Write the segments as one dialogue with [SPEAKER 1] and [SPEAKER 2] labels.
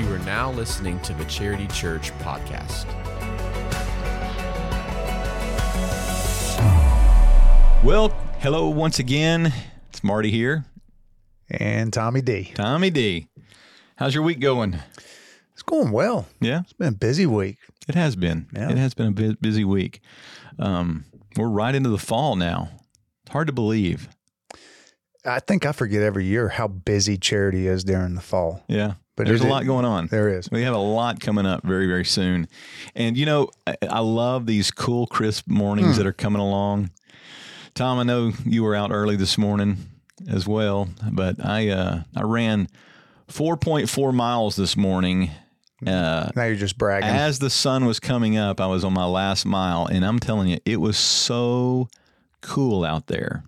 [SPEAKER 1] You are now listening to the Charity Church podcast.
[SPEAKER 2] Well, hello once again. It's Marty here.
[SPEAKER 3] and Tommy D.
[SPEAKER 2] Tommy D. How's your week going?
[SPEAKER 3] It's going well.
[SPEAKER 2] Yeah,
[SPEAKER 3] It's been a busy week.
[SPEAKER 2] it has been.
[SPEAKER 3] Yeah.
[SPEAKER 2] It has been a bu- busy week. Um, we're right into the fall now. It's hard to believe.
[SPEAKER 3] I think I forget every year how busy charity is during the fall.
[SPEAKER 2] Yeah.
[SPEAKER 3] But
[SPEAKER 2] there's a lot going on.
[SPEAKER 3] There is.
[SPEAKER 2] We have a lot coming up very, very soon. And, you know, I, I love these cool, crisp mornings that are coming along. Tom, I know you were out early this morning as well, but I, uh, I ran 4.4 miles this morning. Uh,
[SPEAKER 3] Now you're just bragging.
[SPEAKER 2] as the sun was coming up, I was on my last mile, and I'm telling you, it was so cool out there.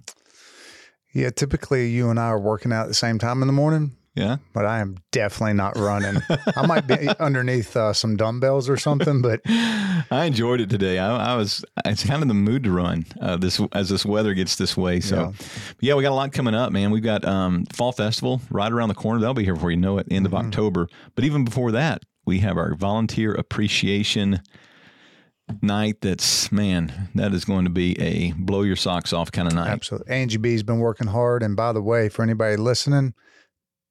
[SPEAKER 3] yeah, typically you and I are working out at the same time in the morning,
[SPEAKER 2] Yeah.
[SPEAKER 3] but I am definitely not running. I might be underneath uh, some dumbbells or something, but
[SPEAKER 2] I enjoyed it today. I, I was it's kind of the mood to run uh, this as this weather gets this way. So,
[SPEAKER 3] Yeah.
[SPEAKER 2] yeah. we got a lot coming up, man. We've got um, fall festival right around the corner. That'll be here before you know it, end of October. But even before that, we have our volunteer appreciation night. That's man, that is going to be a blow your socks off kind of night.
[SPEAKER 3] absolutely. Angie B's been working hard. And by the way, for anybody listening,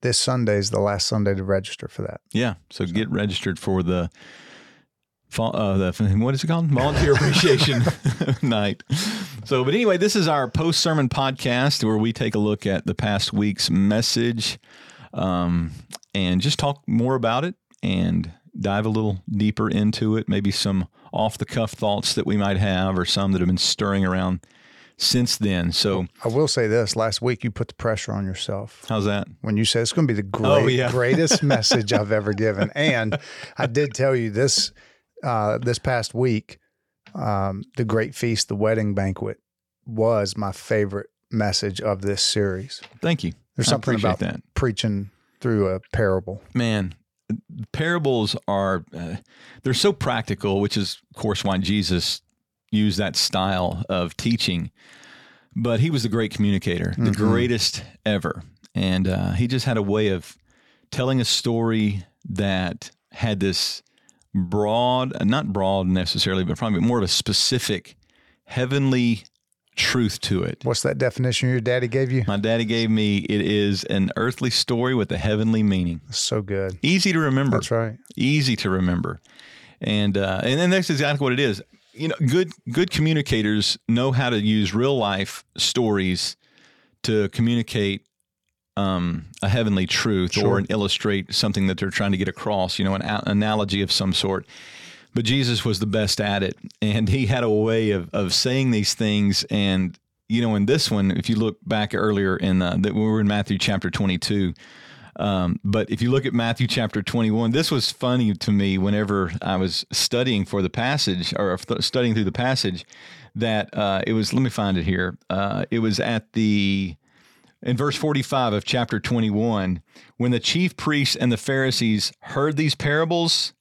[SPEAKER 3] this Sunday is the last Sunday to register for that.
[SPEAKER 2] Yeah. So get registered for the uh, the what is it called? Volunteer Appreciation Night. So, but anyway, this is our post sermon podcast where we take a look at the past week's message, um, and just talk more about it and dive a little deeper into it. Maybe some off the cuff thoughts that we might have, or some that have been stirring around since then. So,
[SPEAKER 3] I will say this last week, you put the pressure on yourself.
[SPEAKER 2] how's that?
[SPEAKER 3] when you said it's going to be the great,
[SPEAKER 2] Oh, yeah.
[SPEAKER 3] greatest message I've ever given. And I did tell you this uh, this past week, um, the Great Feast, the wedding banquet, was my favorite message of this series.
[SPEAKER 2] Thank you.
[SPEAKER 3] There's something about
[SPEAKER 2] that.
[SPEAKER 3] preaching through a parable.
[SPEAKER 2] man parables are uh, they're so practical which is of course why jesus used that style of teaching but he was the great communicator the greatest ever. And uh, he just had a way of telling a story that had this broad not broad necessarily but probably more of a specific heavenly truth to it.
[SPEAKER 3] What's that definition your daddy gave you?
[SPEAKER 2] my daddy gave me it is an earthly story with a heavenly meaning.
[SPEAKER 3] So good.
[SPEAKER 2] easy to remember.
[SPEAKER 3] That's right.
[SPEAKER 2] easy to remember. And uh, and then that's exactly what it is you know good good communicators know how to use real life stories to communicate um, a heavenly truth
[SPEAKER 3] Sure.
[SPEAKER 2] or an illustrate something that they're trying to get across you know an a- analogy of some sort but jesus was the best at it and he had a way of, of saying these things and you know in this one if you look back earlier in uh, that we were in matthew chapter 22 um, but if you look at Matthew chapter 21, this was funny to me whenever I was studying for the passage or th- studying through the passage that uh, it was, let me find it here. Uh, it was at the, in verse 45 of chapter 21, when the chief priests and the Pharisees heard these parables,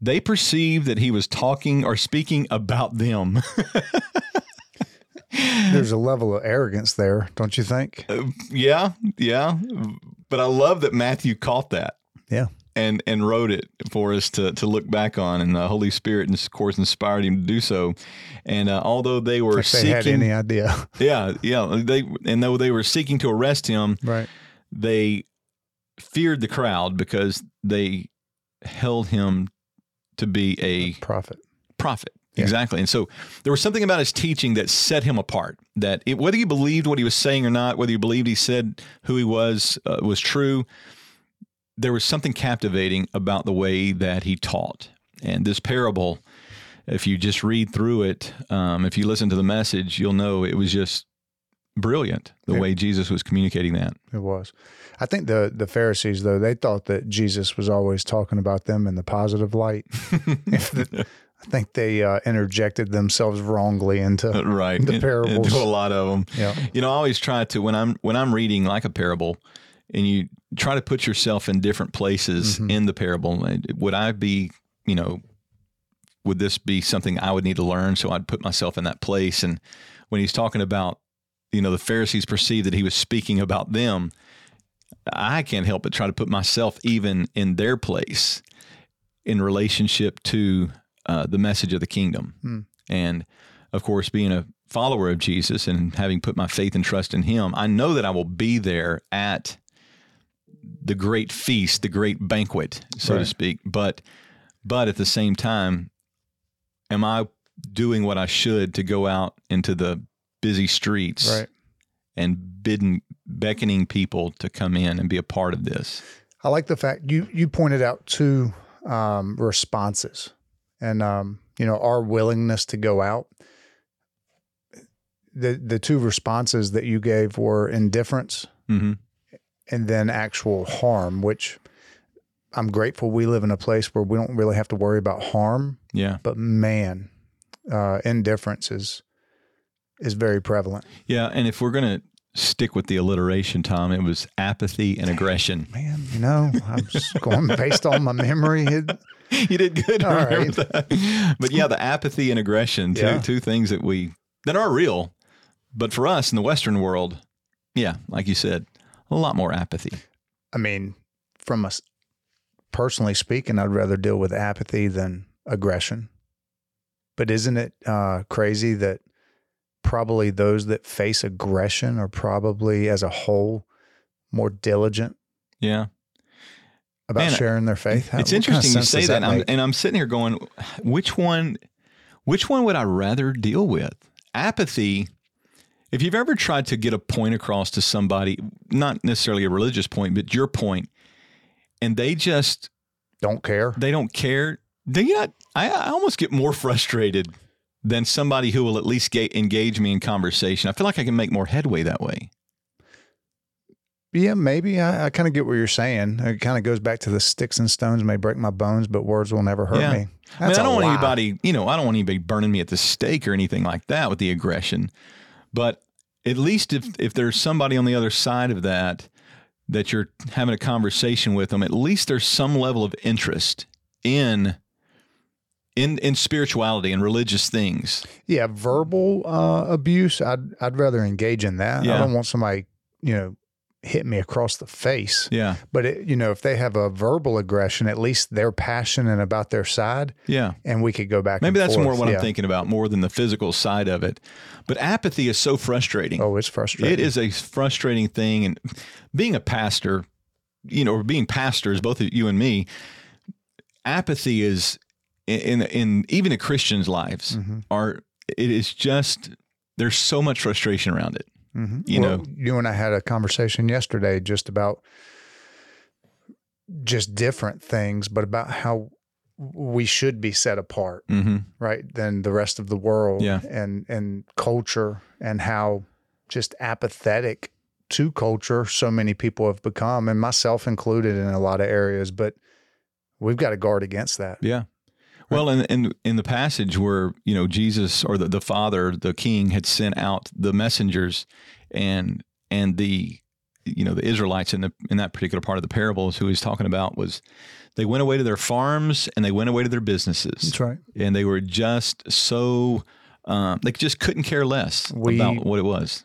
[SPEAKER 2] they perceived that he was talking or speaking about them.
[SPEAKER 3] There's a level of arrogance there, don't you think?
[SPEAKER 2] yeah, yeah. But I love that Matthew caught that.
[SPEAKER 3] Yeah.
[SPEAKER 2] and and wrote it for us to to look back on, and the Holy Spirit, of course, inspired him to do so. And uh, although they were
[SPEAKER 3] If they
[SPEAKER 2] seeking,
[SPEAKER 3] had any idea.
[SPEAKER 2] yeah, yeah, they and though they were seeking to arrest him,
[SPEAKER 3] right.
[SPEAKER 2] they feared the crowd because they held him to be a
[SPEAKER 3] Prophet.
[SPEAKER 2] prophet.
[SPEAKER 3] Yeah.
[SPEAKER 2] Exactly. And so there was something about his teaching that set him apart. That it, whether you believed what he was saying or not, whether you believed he said who he was uh, was true, there was something captivating about the way that he taught. And this parable, if you just read through it, um, if you listen to the message, you'll know it was just brilliant the
[SPEAKER 3] Yeah.
[SPEAKER 2] way Jesus was communicating that.
[SPEAKER 3] It was. I think the the Pharisees though they thought that Jesus was always talking about them in the positive light. If the- I think they uh, interjected themselves wrongly into
[SPEAKER 2] right
[SPEAKER 3] the parables.
[SPEAKER 2] Into a lot of them.
[SPEAKER 3] Yeah.
[SPEAKER 2] You know, I always try to when I'm when I'm reading like a parable, and you try to put yourself in different places
[SPEAKER 3] Mhm.
[SPEAKER 2] in the parable. Would I be, you know, would this be something I would need to learn? So I'd put myself in that place. And when he's talking about, you know, the Pharisees perceived that he was speaking about them. I can't help but try to put myself even in their place in relationship to uh, the message of the kingdom.
[SPEAKER 3] Hmm.
[SPEAKER 2] And of course, being a follower of Jesus and having put my faith and trust in Him, I know that I will be there at the great feast, the great banquet, so to speak. But, but at the same time, am I doing what I should to go out into the busy streets
[SPEAKER 3] Right.
[SPEAKER 2] and bidding, beckoning people to come in and be a part of this?
[SPEAKER 3] I like the fact you you pointed out two um, responses, and um, you know our willingness to go out. The the two responses that you gave were indifference
[SPEAKER 2] Mm-hmm.
[SPEAKER 3] and then actual harm, which I'm grateful we live in a place where we don't really have to worry about harm.
[SPEAKER 2] Yeah.
[SPEAKER 3] But man, uh, indifference is is very prevalent.
[SPEAKER 2] Yeah. And if we're going to stick with the alliteration, Tom, it was apathy and aggression.
[SPEAKER 3] Man, you know, I'm just going based on my memory. It,
[SPEAKER 2] you did good.
[SPEAKER 3] All
[SPEAKER 2] remember that. But yeah, the apathy and aggression, two,
[SPEAKER 3] Yeah.
[SPEAKER 2] two things that we, that are real. But for us in the Western world, yeah, like you said, a lot more apathy.
[SPEAKER 3] I mean, from us personally speaking, I'd rather deal with apathy than aggression. But isn't it uh, crazy that probably those that face aggression are probably, as a whole, more diligent
[SPEAKER 2] Yeah.
[SPEAKER 3] About
[SPEAKER 2] Man,
[SPEAKER 3] sharing their faith? How-
[SPEAKER 2] it's
[SPEAKER 3] what kind of
[SPEAKER 2] interesting you say
[SPEAKER 3] does
[SPEAKER 2] that, and, I'm, and I'm sitting here going, which one, which one would I rather deal with? Apathy. If you've ever tried to get a point across to somebody, not necessarily a religious point, but your point, and they just
[SPEAKER 3] Don't care.
[SPEAKER 2] they don't care. Do you not? I, I almost get more frustrated than somebody who will at least ga- engage me in conversation. I feel like I can make more headway that way.
[SPEAKER 3] Yeah, maybe. I, I kind of get what you're saying. It kind of goes back to the sticks and stones may break my bones, but words will never hurt
[SPEAKER 2] Yeah.
[SPEAKER 3] me.
[SPEAKER 2] I mean, I don't want
[SPEAKER 3] lie.
[SPEAKER 2] anybody, you know, I don't want anybody burning me at the stake or anything like that with the aggression. But at least if if there's somebody on the other side of that that you're having a conversation with them, at least there's some level of interest in in in spirituality and religious things.
[SPEAKER 3] Yeah, verbal uh, abuse. I'd I'd rather engage in that.
[SPEAKER 2] Yeah.
[SPEAKER 3] I don't want somebody, you know, hit me across the face.
[SPEAKER 2] Yeah.
[SPEAKER 3] But it, you know, if they have a verbal aggression, at least they're passionate about their side,
[SPEAKER 2] Yeah.
[SPEAKER 3] and we could go back.
[SPEAKER 2] Maybe that's more what
[SPEAKER 3] Yeah.
[SPEAKER 2] I'm thinking about, more than the physical side of it. But apathy is so frustrating.
[SPEAKER 3] Oh, it's frustrating.
[SPEAKER 2] It is a frustrating thing. And being a pastor, you know, or being pastors, both of you and me, apathy is in in, in even in Christians' lives
[SPEAKER 3] Mhm.
[SPEAKER 2] are it is just there's so much frustration around it.
[SPEAKER 3] Mhm.
[SPEAKER 2] you
[SPEAKER 3] Well,
[SPEAKER 2] know.
[SPEAKER 3] you and I had a conversation yesterday just about just different things, but about how we should be set apart.
[SPEAKER 2] Mm-hmm.
[SPEAKER 3] right than the rest of the world
[SPEAKER 2] Yeah.
[SPEAKER 3] and and culture and how just apathetic to culture so many people have become and myself included in a lot of areas but we've got to guard against that
[SPEAKER 2] Yeah. Well, in, in in the passage where you know Jesus or the, the Father, the King, had sent out the messengers, and and the you know the Israelites in the in that particular part of the parables who he's talking about was they went away to their farms and they went away to their businesses, That's
[SPEAKER 3] right.
[SPEAKER 2] And they were just so um, they just couldn't care less
[SPEAKER 3] We-
[SPEAKER 2] about what it was.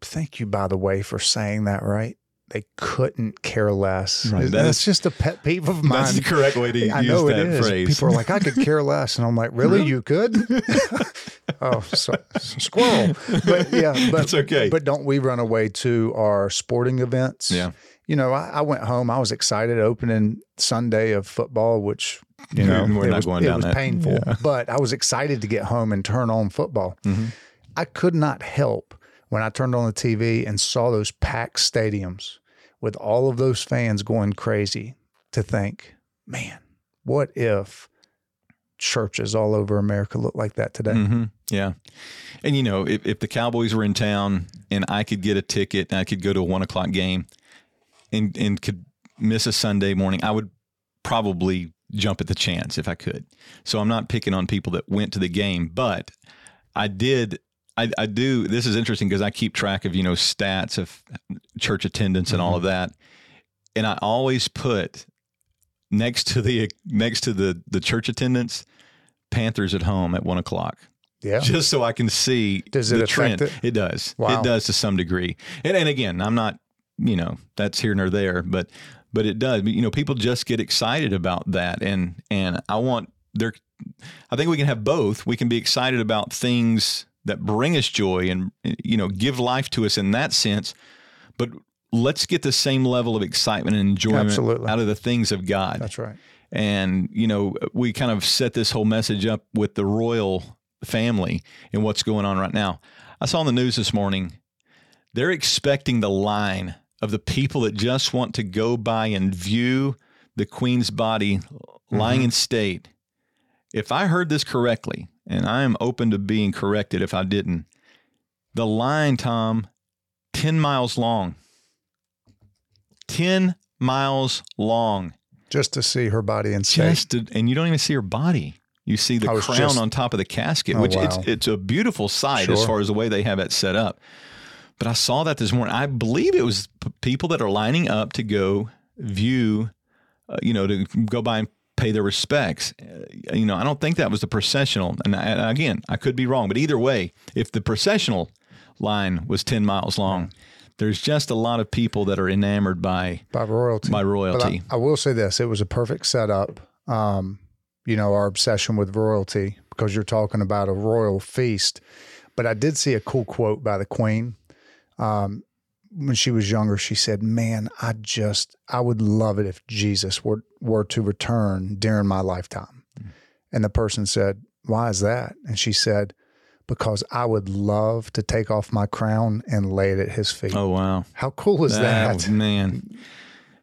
[SPEAKER 3] thank you by the way for saying that right they couldn't care less
[SPEAKER 2] Right.
[SPEAKER 3] that's, just a pet peeve of mine
[SPEAKER 2] That's the correct way to
[SPEAKER 3] I
[SPEAKER 2] use
[SPEAKER 3] know it
[SPEAKER 2] that
[SPEAKER 3] is.
[SPEAKER 2] phrase.
[SPEAKER 3] People are like, I could care less, and I'm like, really? You could? oh, so, squirrel. But yeah, but
[SPEAKER 2] That's okay.
[SPEAKER 3] But don't we run away to our sporting events?
[SPEAKER 2] Yeah.
[SPEAKER 3] You know, I, I went home. I was excited opening Sunday of football, which you know
[SPEAKER 2] We're
[SPEAKER 3] it was, it was painful.
[SPEAKER 2] Yeah.
[SPEAKER 3] But I was excited to get home and turn on football.
[SPEAKER 2] Mhm.
[SPEAKER 3] I could not help when I turned on the TV and saw those packed stadiums with all of those fans going crazy to think, man, what if churches all over America look like that today?
[SPEAKER 2] hmm Yeah. And, you know, if, if the Cowboys were in town and I could get a ticket and I could go to a one o'clock game and, and could miss a Sunday morning, I would probably jump at the chance if I could. So I'm not picking on people that went to the game, but I did. I, I do. This is interesting because I keep track of, you know, stats of church attendance and all of mm-hmm. that. And I always put next to the next to the the church attendance, Panthers at home at one o'clock
[SPEAKER 3] Yeah.
[SPEAKER 2] just so I can see
[SPEAKER 3] Does it
[SPEAKER 2] the trend.
[SPEAKER 3] it?
[SPEAKER 2] does.
[SPEAKER 3] Wow.
[SPEAKER 2] It does to some degree. And, and again, I'm not you know, that's here nor there, but but it does. You know, people just get excited about that, and and I want there. I think we can have both. We can be excited about things that bring us joy and you know give life to us in that sense, but let's get the same level of excitement and enjoyment
[SPEAKER 3] Absolutely.
[SPEAKER 2] out of the things of God.
[SPEAKER 3] That's right.
[SPEAKER 2] And, you know, we kind of set this whole message up with the royal family and what's going on right now. I saw in the news this morning, they're expecting the line of the people that just want to go by and view the queen's body lying
[SPEAKER 3] Mm-hmm.
[SPEAKER 2] in state. If I heard this correctly, and I am open to being corrected if I didn't, the line, Tom, 10 miles long. 10 miles long.
[SPEAKER 3] Just to see her body in state.
[SPEAKER 2] Just to, and you don't even see her body. You see the crown
[SPEAKER 3] just-
[SPEAKER 2] on top of the casket,
[SPEAKER 3] Oh,
[SPEAKER 2] which it's
[SPEAKER 3] wow.
[SPEAKER 2] it's a beautiful sight as far as the way they have it set up. But I saw that this morning. I believe it was p- people that are lining up to go view, uh, you know, to go by and pay their respects. Uh, you know, I don't think that was the processional. And, I, and again, I could be wrong, but either way, if the processional line was ten miles long, there's just a lot of people that are enamored by
[SPEAKER 3] by royalty.
[SPEAKER 2] by royalty.
[SPEAKER 3] I, I will say this: it was a perfect setup. Um, you know, our obsession with royalty because you're talking about a royal feast. But I did see a cool quote by the Queen. Um, when she was younger, she said, "Man, I just I would love it if Jesus were were to return during my lifetime." And the person said, "Why is that?" And she said, "Because I would love to take off my crown and lay it at His feet."
[SPEAKER 2] oh wow.
[SPEAKER 3] How cool is that?
[SPEAKER 2] man.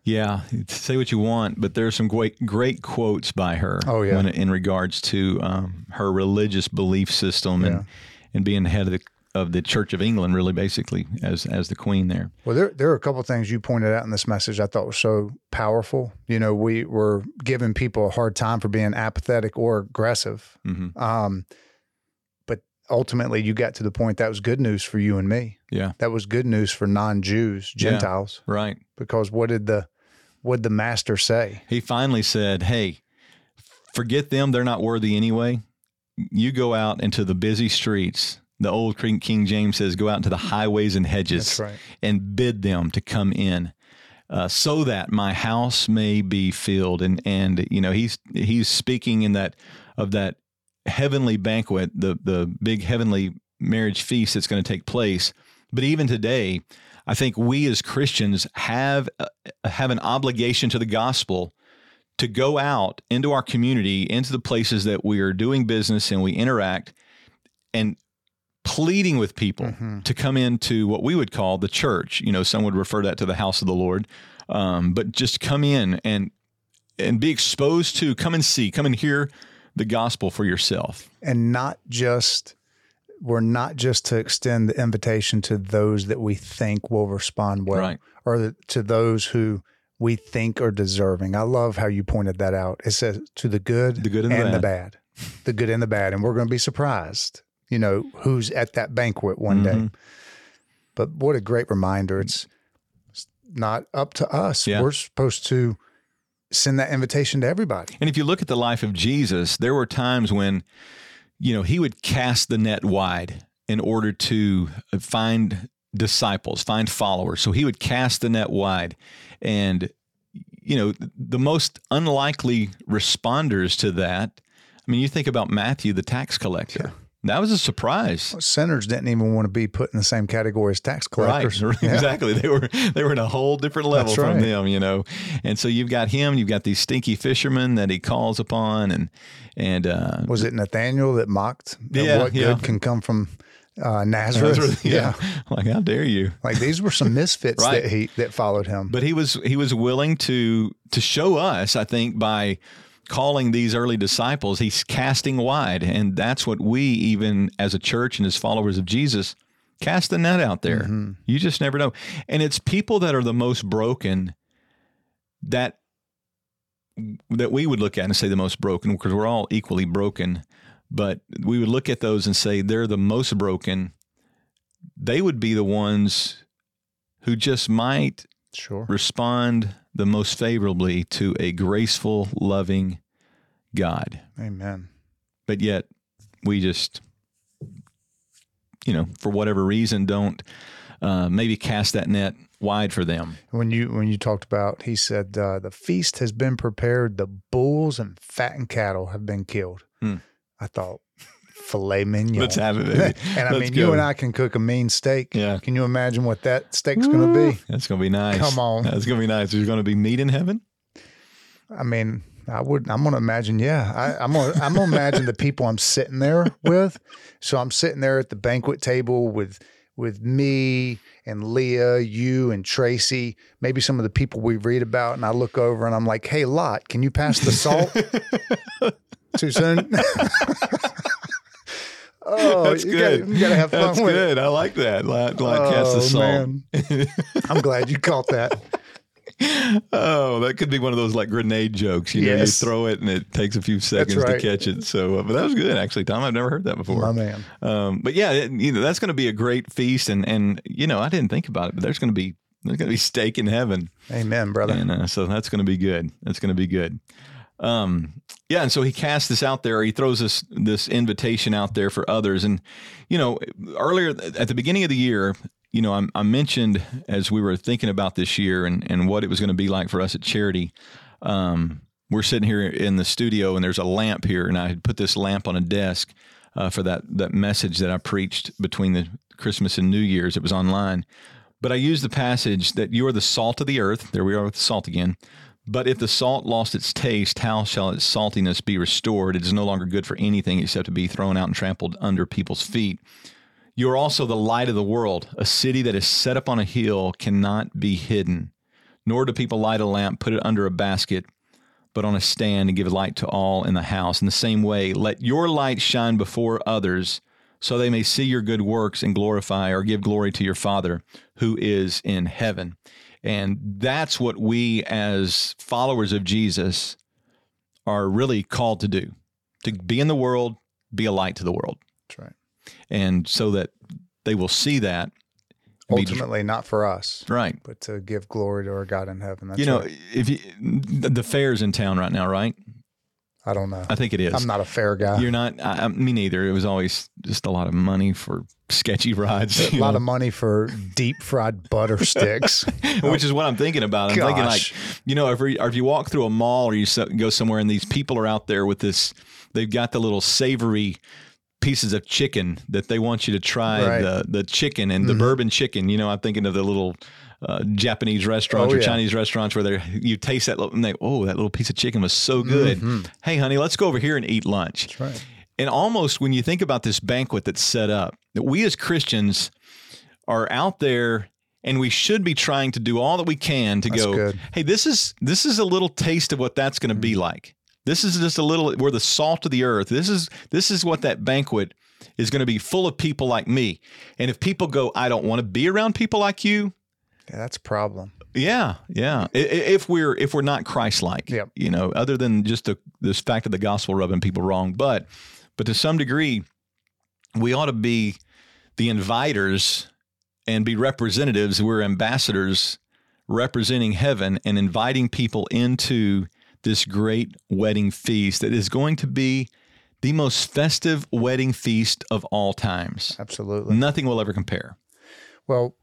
[SPEAKER 2] Yeah, say what you want, but there's some great great quotes by her.
[SPEAKER 3] Oh, yeah.
[SPEAKER 2] when, in regards to um, her religious belief system and
[SPEAKER 3] Yeah.
[SPEAKER 2] and being the head of the of the Church of England, really, basically as as the Queen there.
[SPEAKER 3] Well, there there are a couple of things you pointed out in this message I thought was so powerful. You know, we were giving people a hard time for being apathetic or aggressive.
[SPEAKER 2] hmm
[SPEAKER 3] Um, but ultimately, you got to the point that was good news for you and me.
[SPEAKER 2] Yeah,
[SPEAKER 3] That was good news for non-Jews,
[SPEAKER 2] Yeah.
[SPEAKER 3] Gentiles,
[SPEAKER 2] right.
[SPEAKER 3] because what did the what did the master say?
[SPEAKER 2] He finally said, "Hey, forget them; they're not worthy anyway. You go out into the busy streets." The old King James says, "Go out into the highways and hedges."
[SPEAKER 3] Right.
[SPEAKER 2] and bid them to come in uh, so that my house may be filled and and you know he's he's speaking in that of that heavenly banquet the the big heavenly marriage feast that's going to take place but even today i think we as christians have uh, have an obligation to the gospel to go out into our community into the places that we are doing business and we interact and pleading with people
[SPEAKER 3] Mhm.
[SPEAKER 2] to come into what we would call the church. You know, some would refer that to the house of the Lord, um, but just come in and and be exposed to, come and see, come and hear the gospel for yourself.
[SPEAKER 3] And not just we're not just to extend the invitation to those that we think will respond well,
[SPEAKER 2] Right.
[SPEAKER 3] or the, to those who we think are deserving. I love how you pointed that out. It says to the good,
[SPEAKER 2] The good and the
[SPEAKER 3] and the
[SPEAKER 2] bad.
[SPEAKER 3] bad, the good and the bad, and we're going to be surprised. You know who's at that banquet one day.
[SPEAKER 2] Mhm.
[SPEAKER 3] But what a great reminder! It's it's not up to us.
[SPEAKER 2] Yeah.
[SPEAKER 3] We're supposed to send that invitation to everybody.
[SPEAKER 2] And if you look at the life of Jesus, there were times when, you know, he would cast the net wide in order to find disciples, find followers. So he would cast the net wide. And, you know, the most unlikely responders to that, I mean, you think about Matthew, the tax collector. That was a surprise.
[SPEAKER 3] Sinners didn't even want to be put in the same category as tax collectors.
[SPEAKER 2] Right,
[SPEAKER 3] Yeah.
[SPEAKER 2] exactly. They were they were in a whole different level
[SPEAKER 3] That's
[SPEAKER 2] from them, you know. And so you've got him, you've got these stinky fishermen that he calls upon, and and uh,
[SPEAKER 3] Was it Nathaniel that mocked that
[SPEAKER 2] Yeah,
[SPEAKER 3] what
[SPEAKER 2] yeah.
[SPEAKER 3] good can come from uh, Nazareth?
[SPEAKER 2] Nazareth, yeah. like how dare you?
[SPEAKER 3] Like these were some misfits
[SPEAKER 2] Right.
[SPEAKER 3] that he that followed him.
[SPEAKER 2] But he was he was willing to to show us, I think, by calling these early disciples, he's casting wide, and that's what we even as a church and as followers of Jesus cast the net out there.
[SPEAKER 3] Mhm.
[SPEAKER 2] You just never know. And it's people that are the most broken that that we would look at and say the most broken because we're all equally broken, but we would look at those and say they're the most broken. They would be the ones who just might
[SPEAKER 3] Sure.
[SPEAKER 2] respond the most favorably to a graceful, loving God.
[SPEAKER 3] Amen.
[SPEAKER 2] But yet we just you know, for whatever reason don't uh, maybe cast that net wide for them.
[SPEAKER 3] When you when you talked about, he said uh, the feast has been prepared. The bulls and fattened cattle have been killed.
[SPEAKER 2] Hmm.
[SPEAKER 3] I thought filet mignon.
[SPEAKER 2] Let's have it, baby.
[SPEAKER 3] and I
[SPEAKER 2] Let's
[SPEAKER 3] mean,
[SPEAKER 2] go.
[SPEAKER 3] you and I can cook a mean steak.
[SPEAKER 2] Yeah.
[SPEAKER 3] Can you imagine what that steak's going to be?
[SPEAKER 2] That's going to be nice.
[SPEAKER 3] Come on.
[SPEAKER 2] That's going to be nice. There's going to be meat in heaven.
[SPEAKER 3] I mean, I would. I'm going to imagine. Yeah, I, I'm going. I'm going to imagine the people I'm sitting there with. So I'm sitting there at the banquet table with with me and Leah, you and Tracy, maybe some of the people we read about, and I look over and I'm like, "Hey, Lot, can you pass the salt?" Too soon. oh,
[SPEAKER 2] That's
[SPEAKER 3] you
[SPEAKER 2] good.
[SPEAKER 3] Gotta, you gotta have fun
[SPEAKER 2] That's
[SPEAKER 3] with it.
[SPEAKER 2] good. I like that. Like, like cast the
[SPEAKER 3] Oh,
[SPEAKER 2] salt.
[SPEAKER 3] man. I'm glad you caught that.
[SPEAKER 2] Oh, that could be one of those like grenade jokes. You know, you throw it and it takes a few seconds
[SPEAKER 3] right.
[SPEAKER 2] to catch it. So, uh, but that was good actually, Tom. I've never heard that before.
[SPEAKER 3] My man.
[SPEAKER 2] Um, but yeah, it, you know, that's going to be a great feast, and and you know, I didn't think about it, but there's going to be there's going to be steak in heaven,
[SPEAKER 3] Amen, brother.
[SPEAKER 2] and uh, so that's going to be good. That's going to be good. Um, yeah, and so he casts this out there. He throws this this invitation out there for others, and you know, earlier at the beginning of the year, you know, I, I mentioned as we were thinking about this year and and what it was going to be like for us at Charity. Um, we're sitting here in the studio, and there's a lamp here, and I had put this lamp on a desk uh, for that that message that I preached between the Christmas and New Year's. It was online, but I used the passage that you are the salt of the earth. There we are with the salt again. But if the salt lost its taste, how shall its saltiness be restored? It is no longer good for anything except to be thrown out and trampled under people's feet. You are also the light of the world. A city that is set up on a hill cannot be hidden. Nor do people light a lamp, put it under a basket, but on a stand and give light to all in the house. In the same way, let your light shine before others, so they may see your good works and glorify or give glory to your Father who is in heaven. And that's what we, as followers of Jesus, are really called to do to be in the world, be a light to the world.
[SPEAKER 3] That's right.
[SPEAKER 2] And so that they will see that.
[SPEAKER 3] Ultimately, not for us,
[SPEAKER 2] right.
[SPEAKER 3] but to give glory to our God in heaven. That's
[SPEAKER 2] you know,
[SPEAKER 3] right.
[SPEAKER 2] if you, the the fair's in town right now, right?
[SPEAKER 3] I don't know.
[SPEAKER 2] I think it is.
[SPEAKER 3] I'm not a fair guy.
[SPEAKER 2] You're not. I, I- me neither. It was always just a lot of money for sketchy rides.
[SPEAKER 3] a lot
[SPEAKER 2] know,
[SPEAKER 3] of money for deep fried butter sticks.
[SPEAKER 2] which is what I'm thinking about. I'm thinking like,
[SPEAKER 3] Gosh.
[SPEAKER 2] you know, if, if you walk through a mall or you go somewhere and these people are out there with this, they've got the little savory pieces of chicken that they want you to try
[SPEAKER 3] Right.
[SPEAKER 2] the the chicken and the
[SPEAKER 3] Mhm.
[SPEAKER 2] bourbon chicken. You know, I'm thinking of the little. Uh, Japanese restaurants
[SPEAKER 3] Oh,
[SPEAKER 2] or
[SPEAKER 3] yeah.
[SPEAKER 2] Chinese restaurants where they you taste that little, and they oh that little piece of chicken was so good.
[SPEAKER 3] Mhm.
[SPEAKER 2] Hey honey, let's go over here and eat lunch.
[SPEAKER 3] That's right.
[SPEAKER 2] And almost when you think about this banquet that's set up, that we as Christians are out there and we should be trying to do all that we can to
[SPEAKER 3] That's
[SPEAKER 2] go,
[SPEAKER 3] good.
[SPEAKER 2] hey, this is this is a little taste of what that's going to be
[SPEAKER 3] Mm-hmm.
[SPEAKER 2] like. This is just a little we're the salt of the earth. This is this is what that banquet is going to be full of people like me. And if people go, I don't want to be around people like you,
[SPEAKER 3] Yeah, that's a problem.
[SPEAKER 2] yeah, yeah. Mm-hmm. I- If we're if we're not Christ-like,
[SPEAKER 3] Yep.
[SPEAKER 2] you know, other than just the this fact of the gospel rubbing people wrong, but but to some degree, we ought to be the inviters and be representatives. We're ambassadors representing heaven and inviting people into this great wedding feast that is going to be the most festive wedding feast of all times.
[SPEAKER 3] Absolutely.
[SPEAKER 2] Nothing will ever compare.
[SPEAKER 3] Well,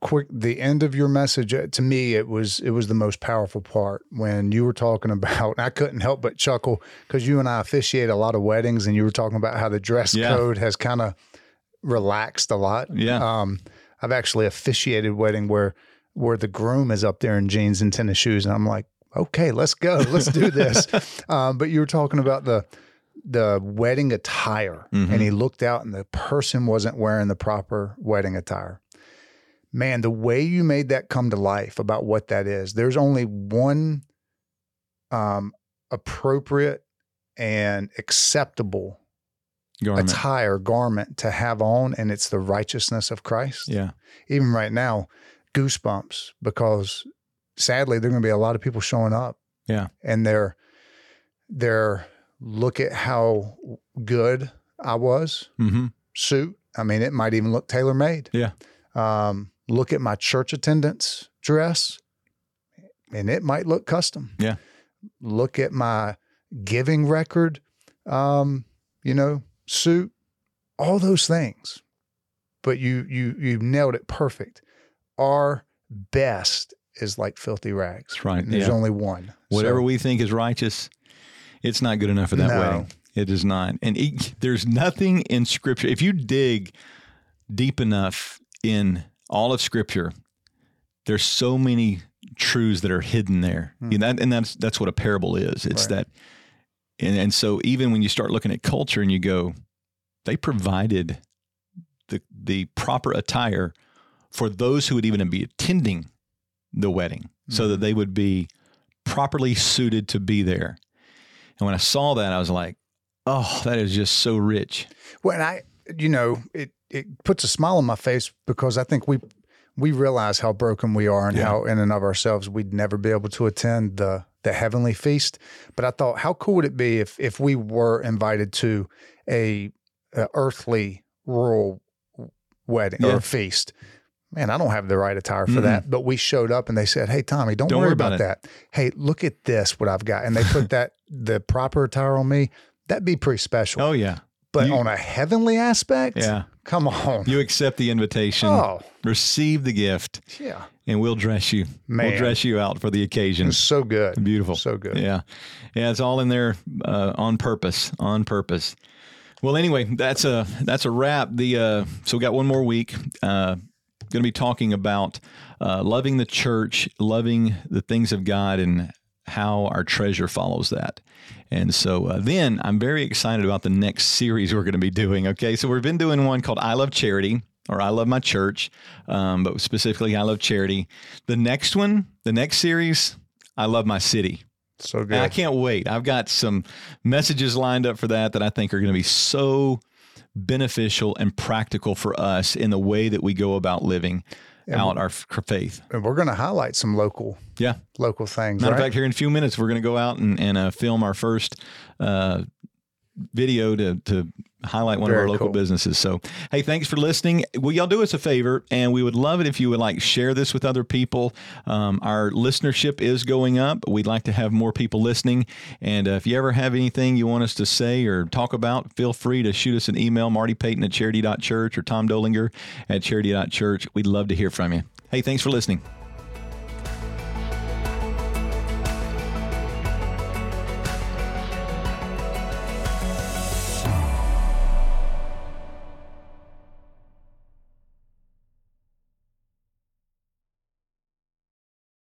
[SPEAKER 3] quick the end of your message uh, to me it was it was the most powerful part when you were talking about I couldn't help but chuckle cuz you and I officiate a lot of weddings and you were talking about how the dress
[SPEAKER 2] Yeah.
[SPEAKER 3] code has kind of relaxed a lot.
[SPEAKER 2] Yeah.
[SPEAKER 3] Um I've actually officiated wedding where where the groom is up there in jeans and tennis shoes and I'm like, "Okay, let's go. Let's do this." um but you were talking about the the wedding attire
[SPEAKER 2] Mhm.
[SPEAKER 3] and he looked out and the person wasn't wearing the proper wedding attire. Man, the way you made that come to life about what that is, there's only one um, appropriate and acceptable
[SPEAKER 2] Garment.
[SPEAKER 3] attire, garment to have on, and it's the righteousness of Christ.
[SPEAKER 2] yeah.
[SPEAKER 3] Even right now, goosebumps because sadly, there are going to be a lot of people showing up.
[SPEAKER 2] Yeah.
[SPEAKER 3] And they're, they're, look at how good I was
[SPEAKER 2] Mm-hmm.
[SPEAKER 3] suit. I mean, it might even look tailor made.
[SPEAKER 2] Yeah.
[SPEAKER 3] Um, look at my church attendance dress, and it might look custom.
[SPEAKER 2] Yeah.
[SPEAKER 3] Look at my giving record, um, you know, suit, all those things. But you you you nailed it perfect. Are best is like filthy rags.
[SPEAKER 2] Right.
[SPEAKER 3] And there's
[SPEAKER 2] Yeah.
[SPEAKER 3] only one.
[SPEAKER 2] Whatever
[SPEAKER 3] So,
[SPEAKER 2] we think is righteous, it's not good enough for that
[SPEAKER 3] No.
[SPEAKER 2] wedding. It is not. And it, there's nothing in Scripture. If you dig deep enough in all of Scripture, there's so many truths that are hidden there. You know, that, and that's that's what a parable is. It's
[SPEAKER 3] Hmm. Right.
[SPEAKER 2] that, and, and so even when you start looking at culture and you go, they provided the the proper attire for those who would even be attending the wedding, so
[SPEAKER 3] Hmm.
[SPEAKER 2] that they would be properly suited to be there. And when I saw that, I was like, "Oh, that is just so rich."
[SPEAKER 3] When I, you know, it it puts a smile on my face because I think we we realize how broken we are and
[SPEAKER 2] Yeah.
[SPEAKER 3] how in and of ourselves we'd never be able to attend the the heavenly feast. But I thought, how cool would it be if if we were invited to a, a earthly rural wedding
[SPEAKER 2] Yeah.
[SPEAKER 3] or feast? Man, I don't have the right attire for
[SPEAKER 2] Mm-mm.
[SPEAKER 3] that. But we showed up and they said, Hey, Tommy, don't,
[SPEAKER 2] Don't
[SPEAKER 3] worry
[SPEAKER 2] worry
[SPEAKER 3] about,
[SPEAKER 2] about
[SPEAKER 3] that. Hey, look at this, what I've got. And they put that, the proper attire on me. That'd be pretty special.
[SPEAKER 2] Oh yeah,
[SPEAKER 3] But
[SPEAKER 2] You-
[SPEAKER 3] on a heavenly aspect,
[SPEAKER 2] yeah.
[SPEAKER 3] come on.
[SPEAKER 2] You accept the invitation,
[SPEAKER 3] oh,
[SPEAKER 2] receive the gift,
[SPEAKER 3] yeah.
[SPEAKER 2] and we'll dress you.
[SPEAKER 3] Man.
[SPEAKER 2] We'll dress you out for the occasion.
[SPEAKER 3] It's so good.
[SPEAKER 2] Beautiful.
[SPEAKER 3] So good.
[SPEAKER 2] Yeah. Yeah, it's all in there uh, on purpose, on purpose. Well, anyway, that's a that's a wrap. The uh, so we got one more week. Uh, going to be talking about uh, loving the church, loving the things of God, and how our treasure follows that. And so uh, then I'm very excited about the next series we're going to be doing. Okay, so we've been doing one called I Love Charity or I Love My Church, um, but specifically I Love Charity. The next one, the next series, I Love My City.
[SPEAKER 3] So
[SPEAKER 2] And I can't wait. I've got some messages lined up for that that I think are going to be so beneficial and practical for us in the way that we go about living out our faith.
[SPEAKER 3] And we're going to highlight some local
[SPEAKER 2] Yeah.
[SPEAKER 3] local things.
[SPEAKER 2] Matter
[SPEAKER 3] right?
[SPEAKER 2] of fact, here in a few minutes, we're going to go out and, and uh, film our first uh, video to, to highlight one of our local
[SPEAKER 3] cool.
[SPEAKER 2] businesses. So, hey, thanks for listening. Will y'all do us a favor? And we would love it if you would like share this with other people. Um, our listenership is going up. We'd like to have more people listening. And uh, if you ever have anything you want us to say or talk about, feel free to shoot us an email, Marty Payton at charity.church or Tom Dolinger at charity.church. We'd love to hear from you. Hey, thanks for listening.